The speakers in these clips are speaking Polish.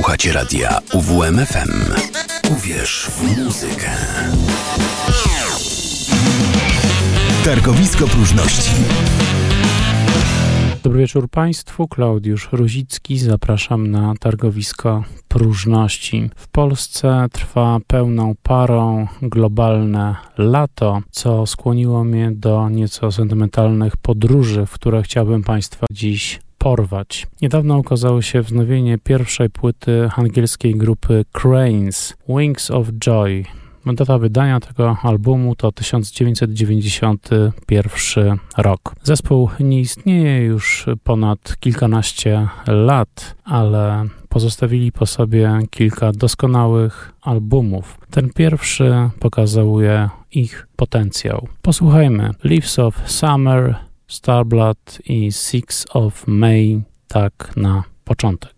Słuchacie radia UWMFM. Uwierz w muzykę. Targowisko próżności. Dobry wieczór Państwu, Klaudiusz Ruzicki, zapraszam na targowisko próżności. W Polsce trwa pełną parą globalne lato, co skłoniło mnie do nieco sentymentalnych podróży, w które chciałbym Państwa dziś porwać. Niedawno ukazało się wznowienie pierwszej płyty angielskiej grupy Cranes, Wings of Joy. Data wydania tego albumu to 1991 rok. Zespół nie istnieje już ponad kilkanaście lat, ale pozostawili po sobie kilka doskonałych albumów. Ten pierwszy pokazuje ich potencjał. Posłuchajmy Leaves of Summer, Starblood i Six of May tak na początek.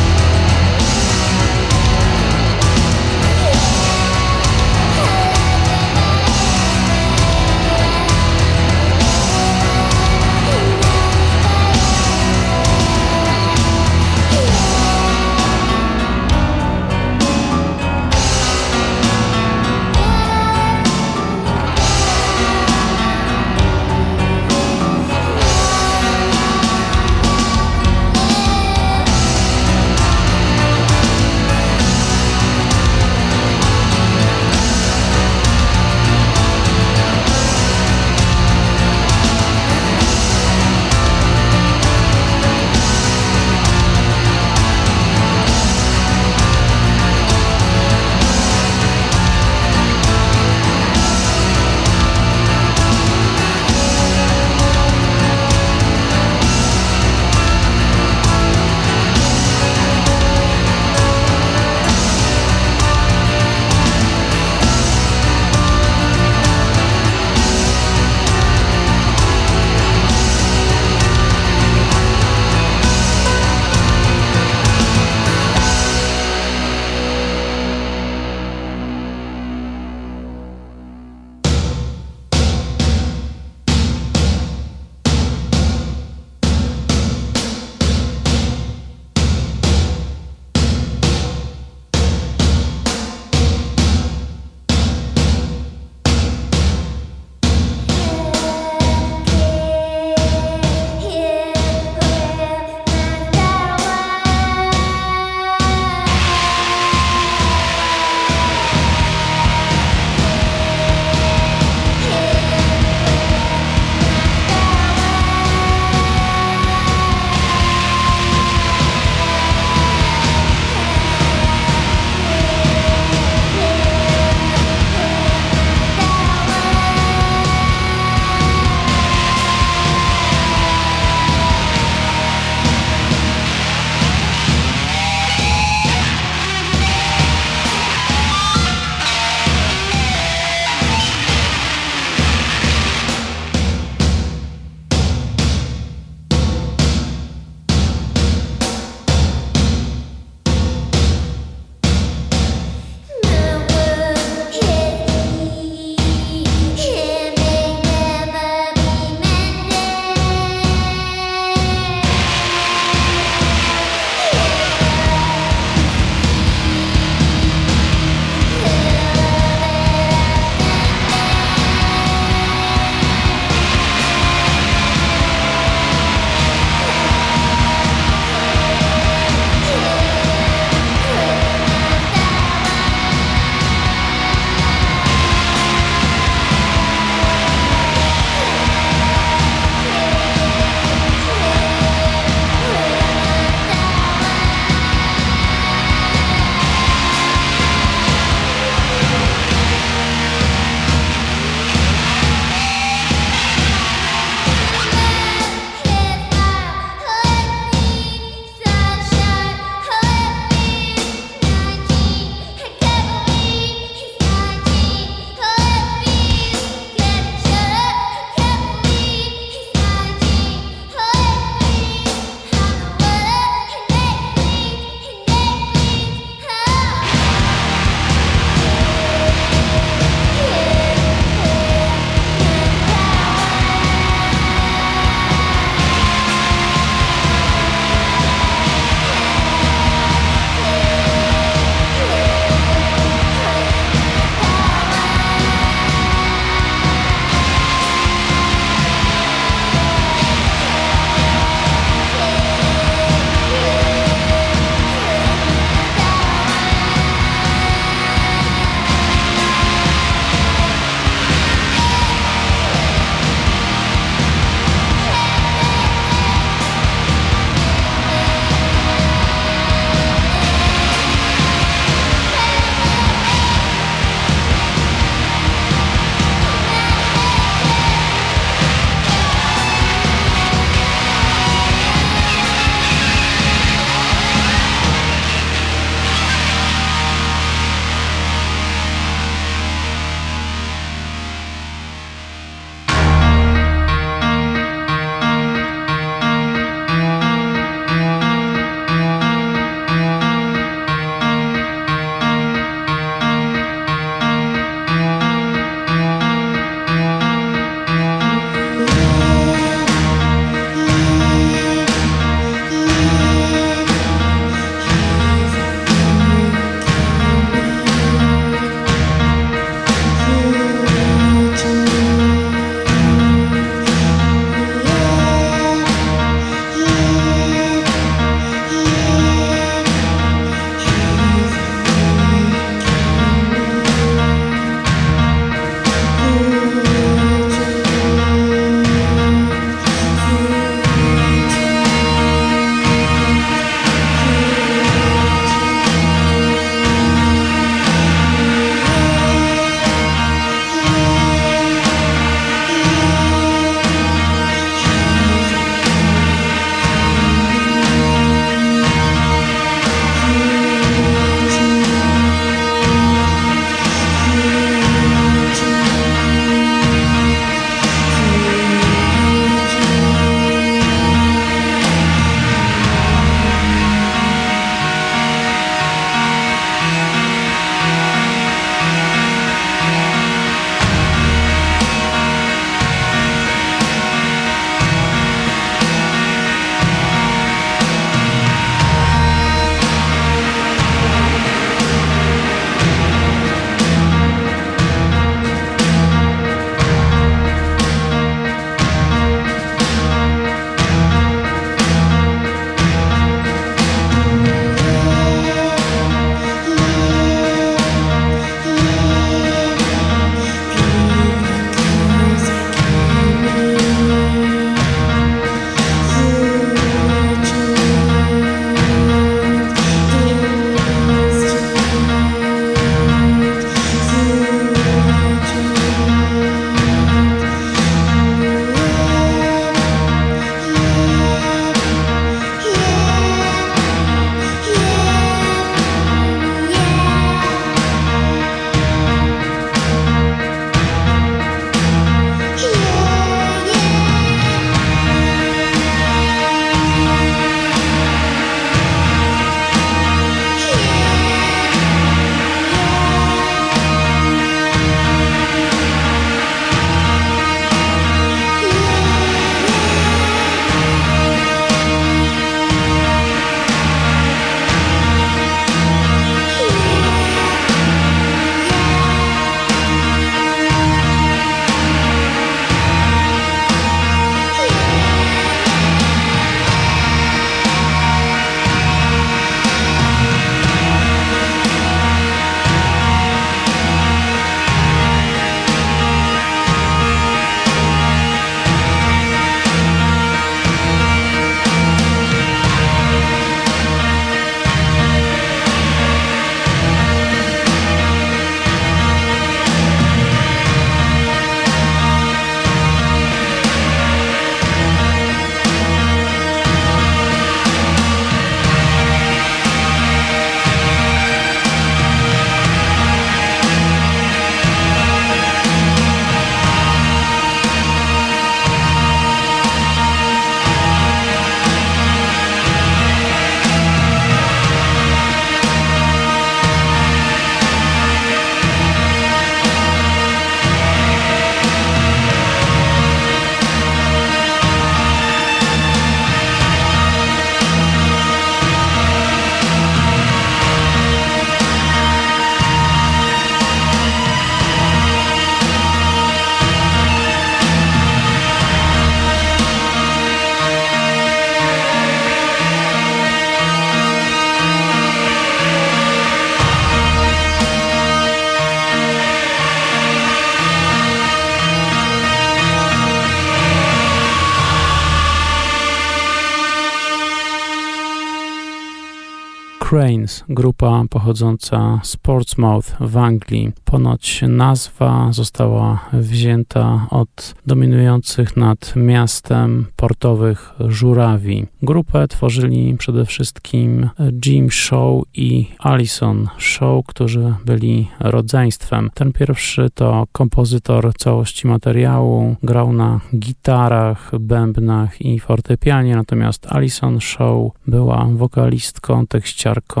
Cranes, grupa pochodząca z Portsmouth w Anglii. Ponoć nazwa została wzięta od dominujących nad miastem portowych żurawi. Grupę tworzyli przede wszystkim Jim Shaw i Alison Shaw, którzy byli rodzeństwem. Ten pierwszy to kompozytor całości materiału, grał na gitarach, bębnach i fortepianie, natomiast Alison Shaw była wokalistką, tekściarką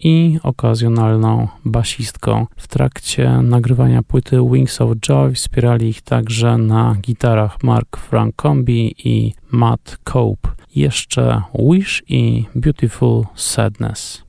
i okazjonalną basistką. W trakcie nagrywania płyty Wings of Joy wspierali ich także na gitarach Mark Francombi i Matt Cope. Jeszcze Wish i Beautiful Sadness.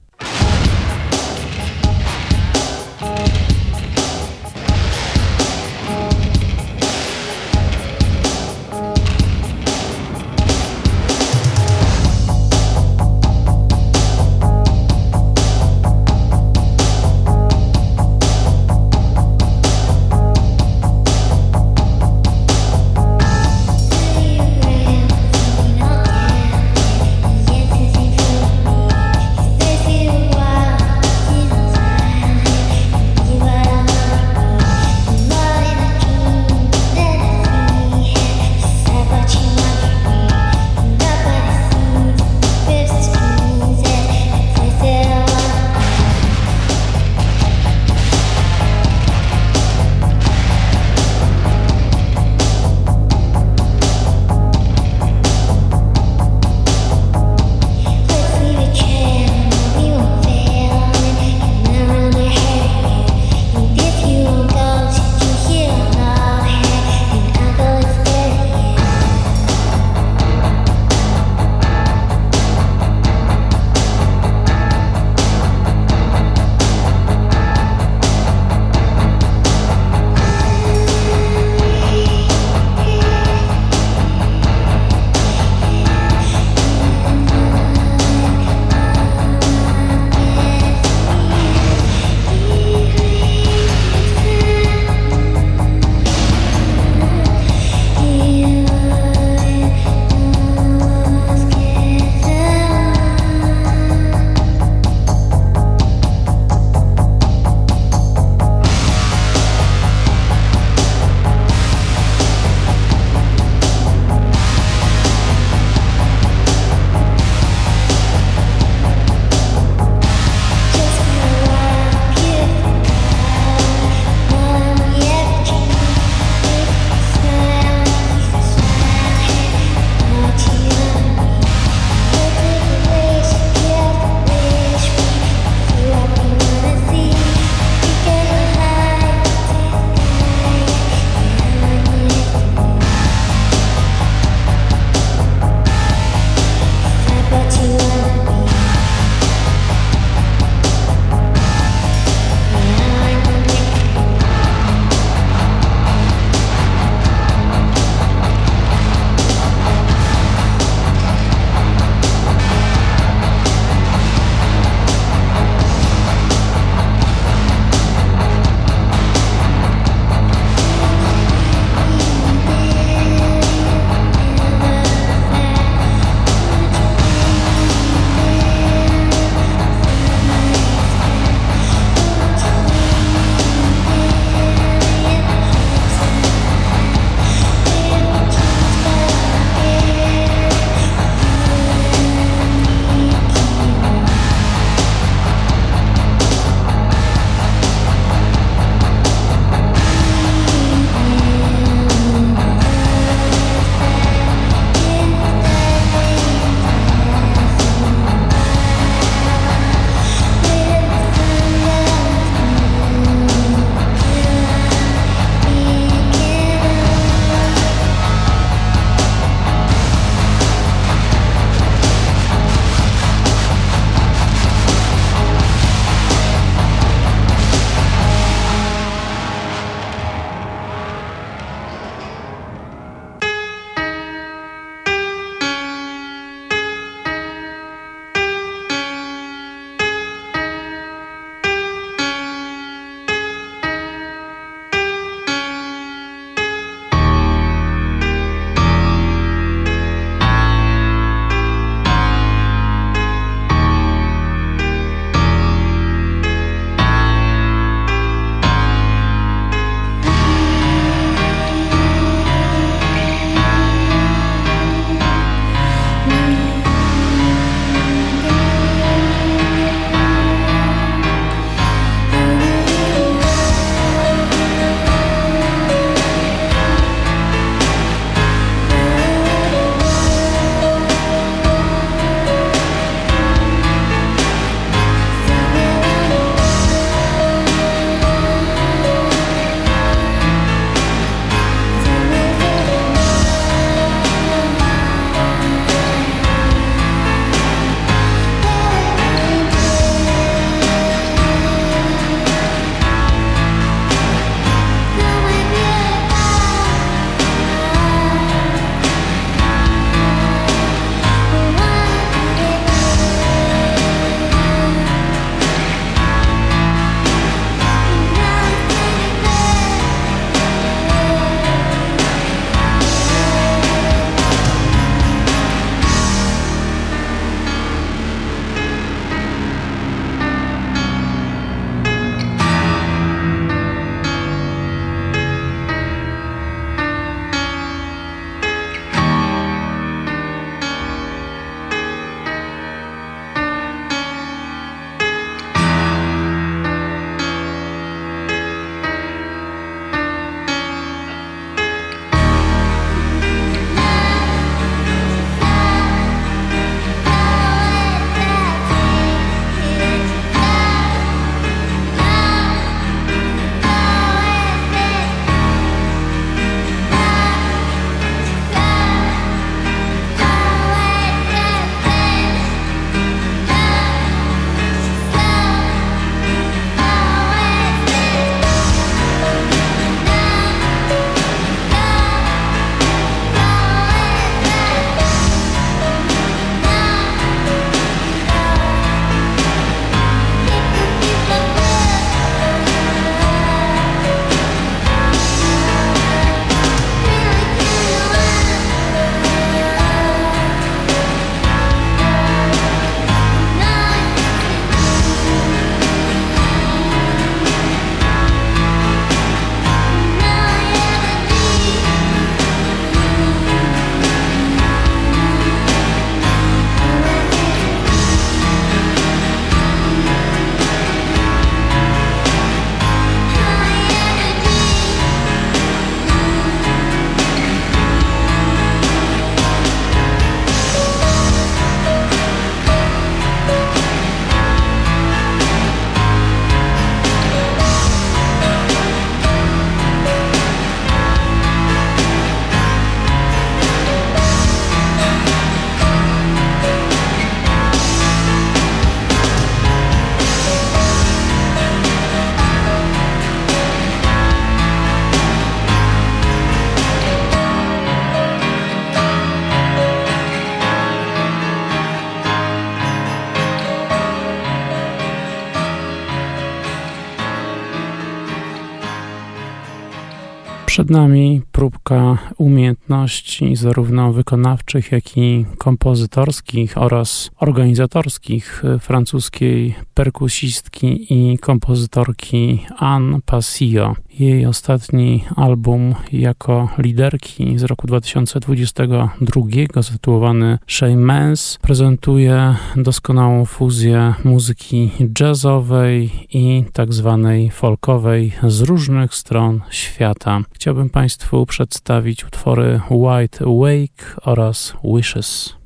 Przed nami próbka umiejętności zarówno wykonawczych, jak i kompozytorskich oraz organizatorskich francuskiej perkusistki i kompozytorki Anne Passio. Jej ostatni album jako liderki z roku 2022 zatytułowany Shaymans prezentuje doskonałą fuzję muzyki jazzowej i tak zwanej folkowej z różnych stron świata. Chciałbym Państwu przedstawić utwory White Wake oraz Wishes.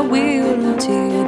I will until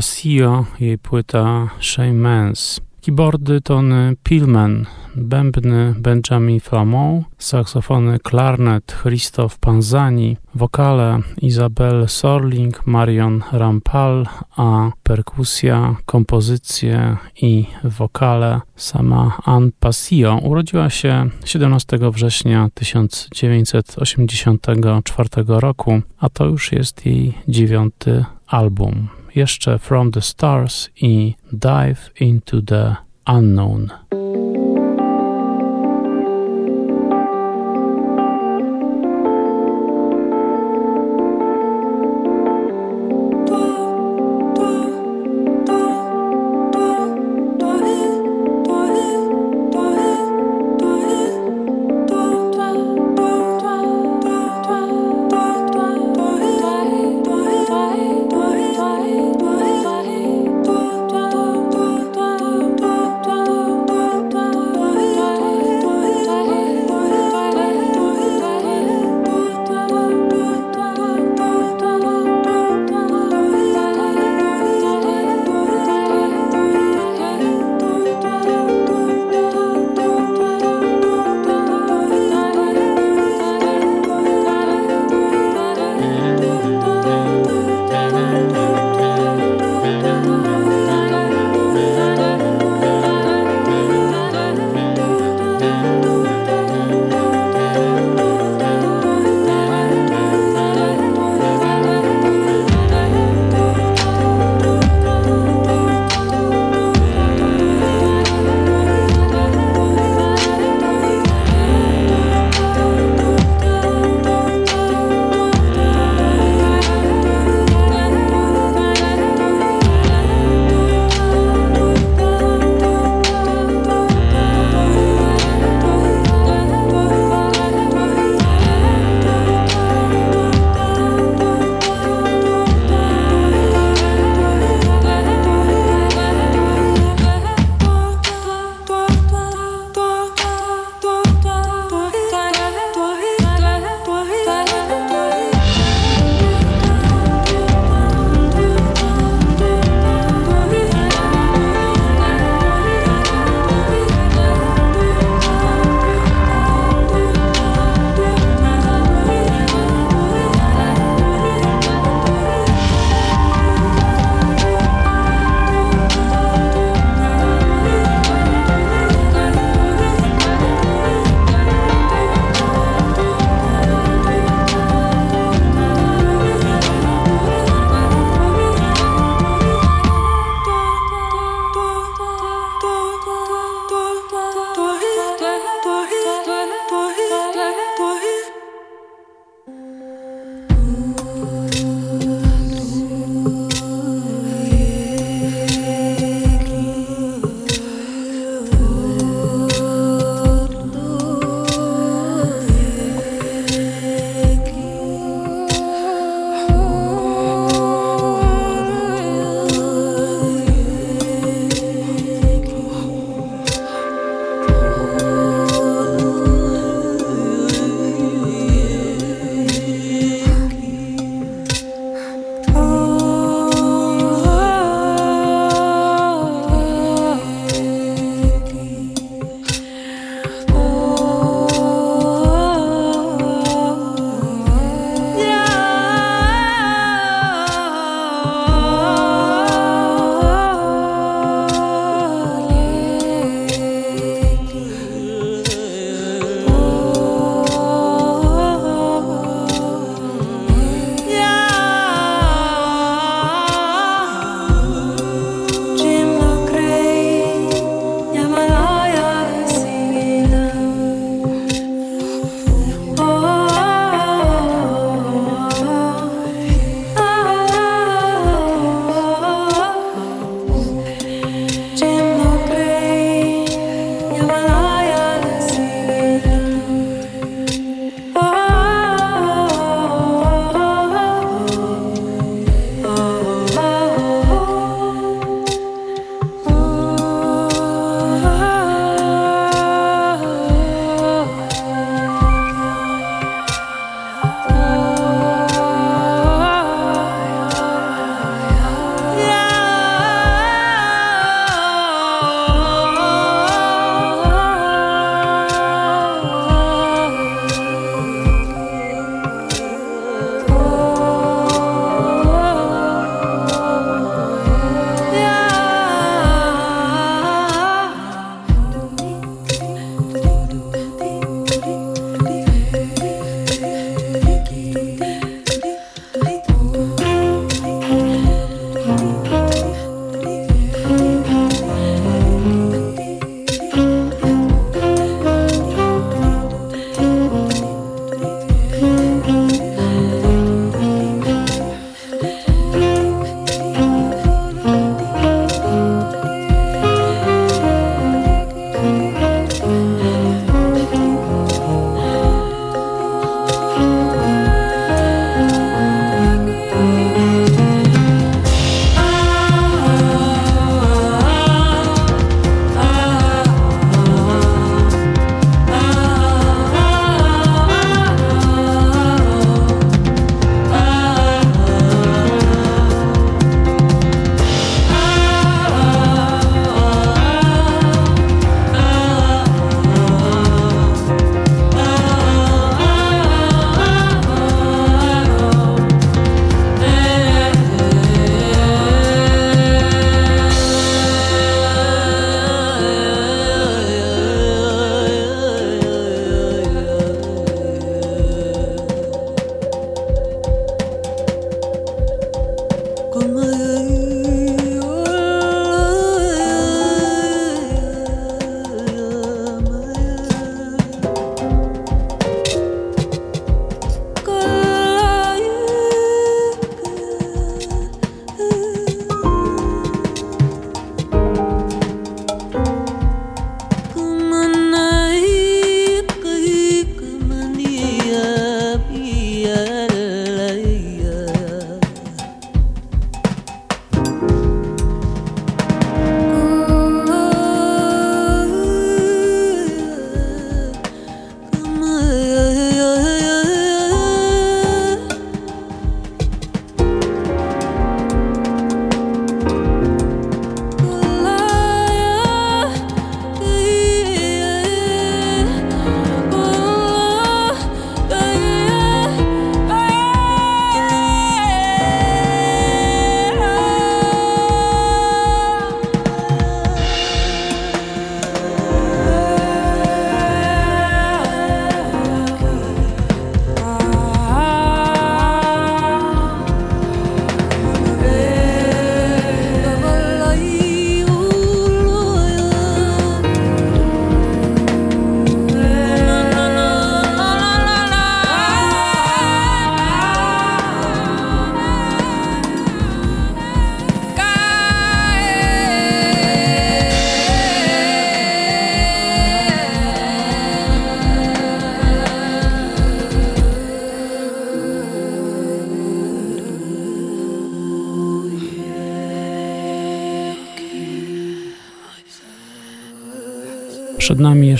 Passio, jej płyta Shaymans. Keyboardy Tony Pillman, bębny Benjamin Flamont, saksofony klarnet Christoph Panzani, wokale Isabel Sorling, Marion Rampal, a perkusja, kompozycje i wokale sama Anne Passio. Urodziła się 17 września 1984 roku, a to już jest jej dziewiąty album jeszcze From the Stars i Dive into the Unknown.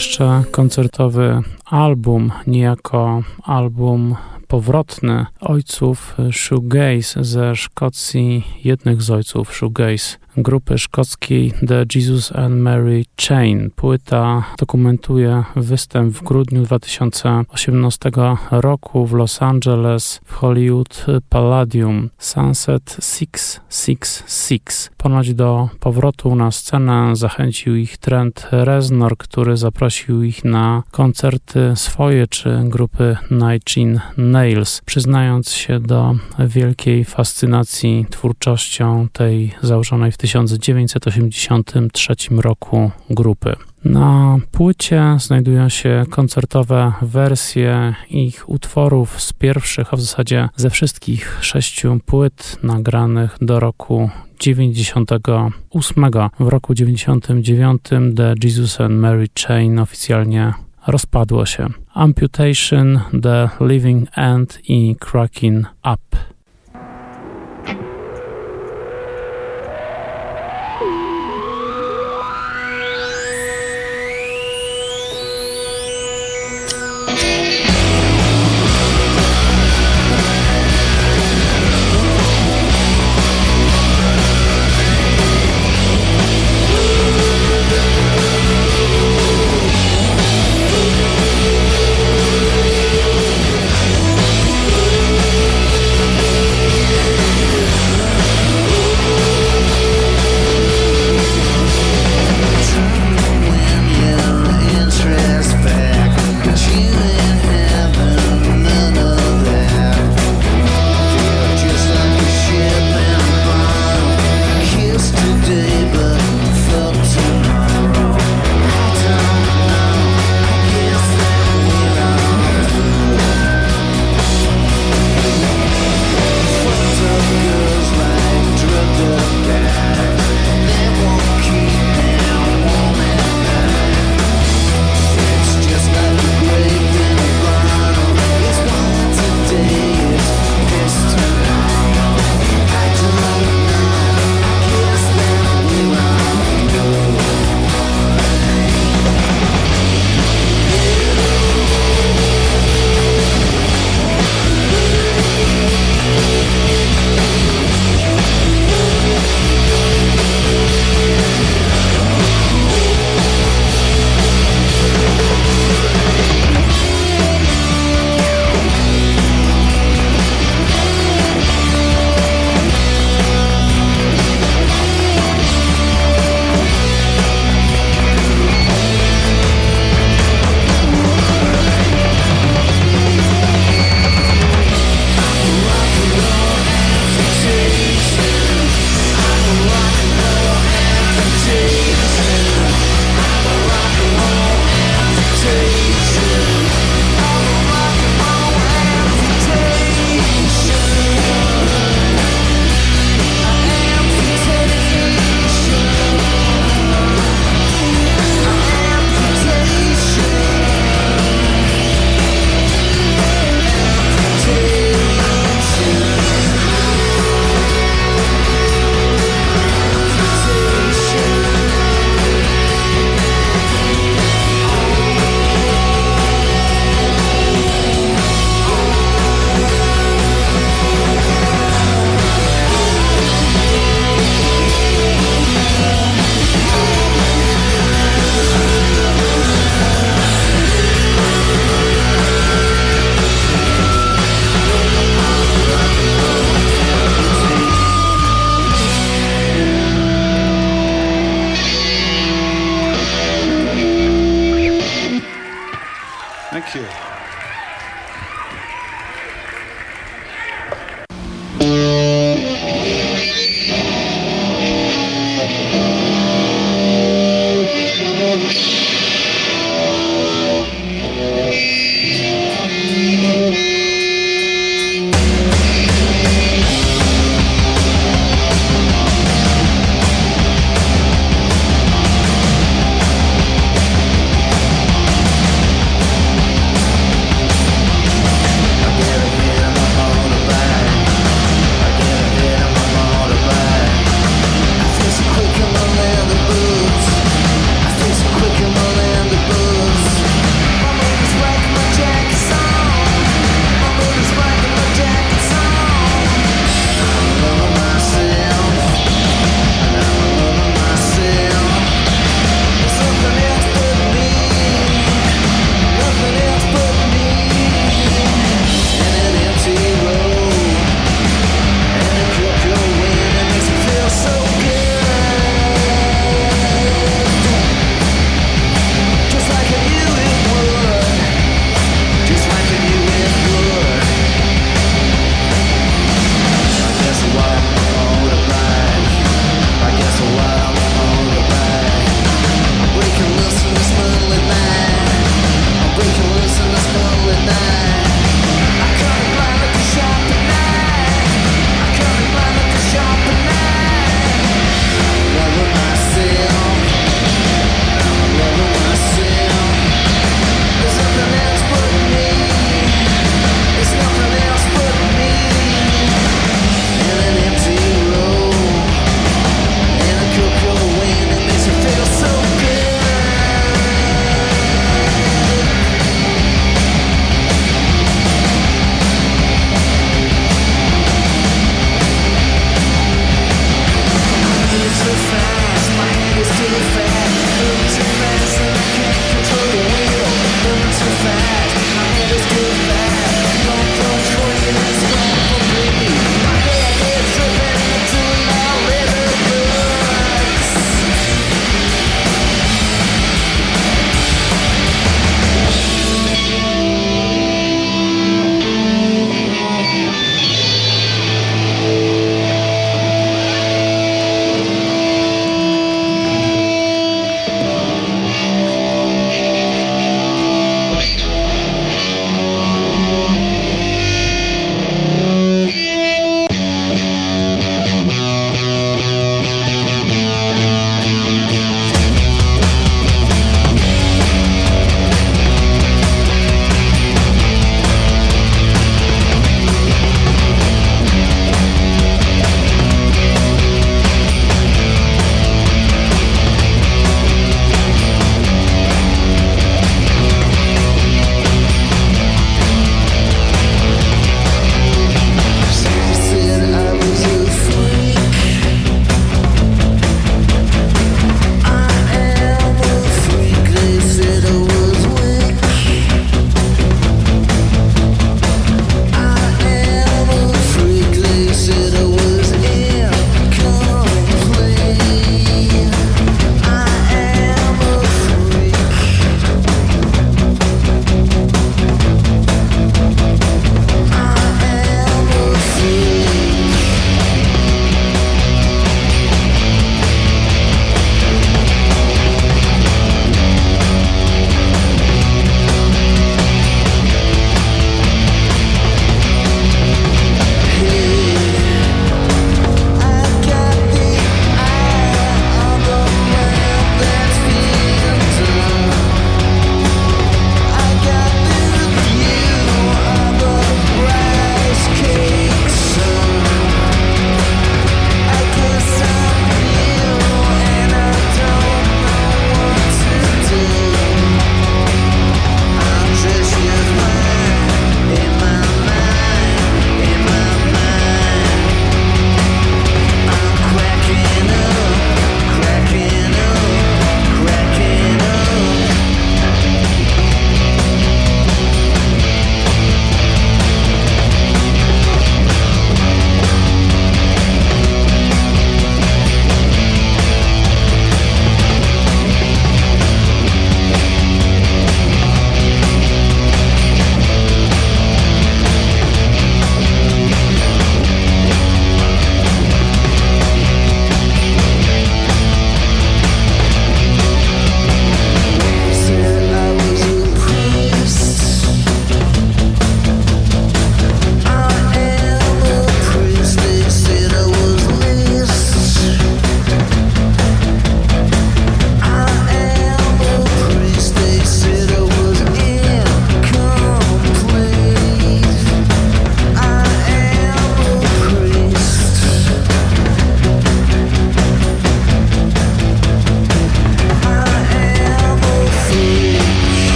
Jeszcze koncertowy album, niejako album powrotny ojców shoegaze ze Szkocji, jednych z ojców shoegaze grupy szkockiej The Jesus and Mary Chain. Płyta dokumentuje występ w grudniu 2018 roku w Los Angeles w Hollywood Palladium Sunset 666. Ponoć do powrotu na scenę zachęcił ich trend Reznor, który zaprosił ich na koncerty swoje czy grupy Nine Nails, przyznając się do wielkiej fascynacji twórczością tej założonej w 1983 roku grupy. Na płycie znajdują się koncertowe wersje ich utworów z pierwszych, a w zasadzie ze wszystkich sześciu płyt nagranych do roku 98. W roku 99 The Jesus and Mary Chain oficjalnie rozpadło się. Amputation, The Living End i Cracking Up.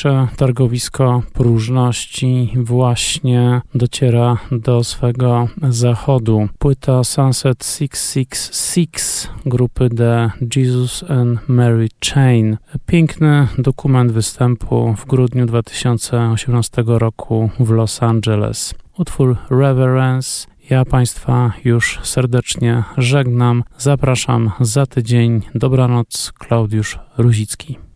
Dzisiejsze targowisko próżności właśnie dociera do swego zachodu. Płyta Sunset 666 grupy The Jesus and Mary Chain. Piękny dokument występu w grudniu 2018 roku w Los Angeles. Utwór Reverence ja Państwa już serdecznie żegnam. Zapraszam za tydzień. Dobranoc, Klaudiusz Ruzicki.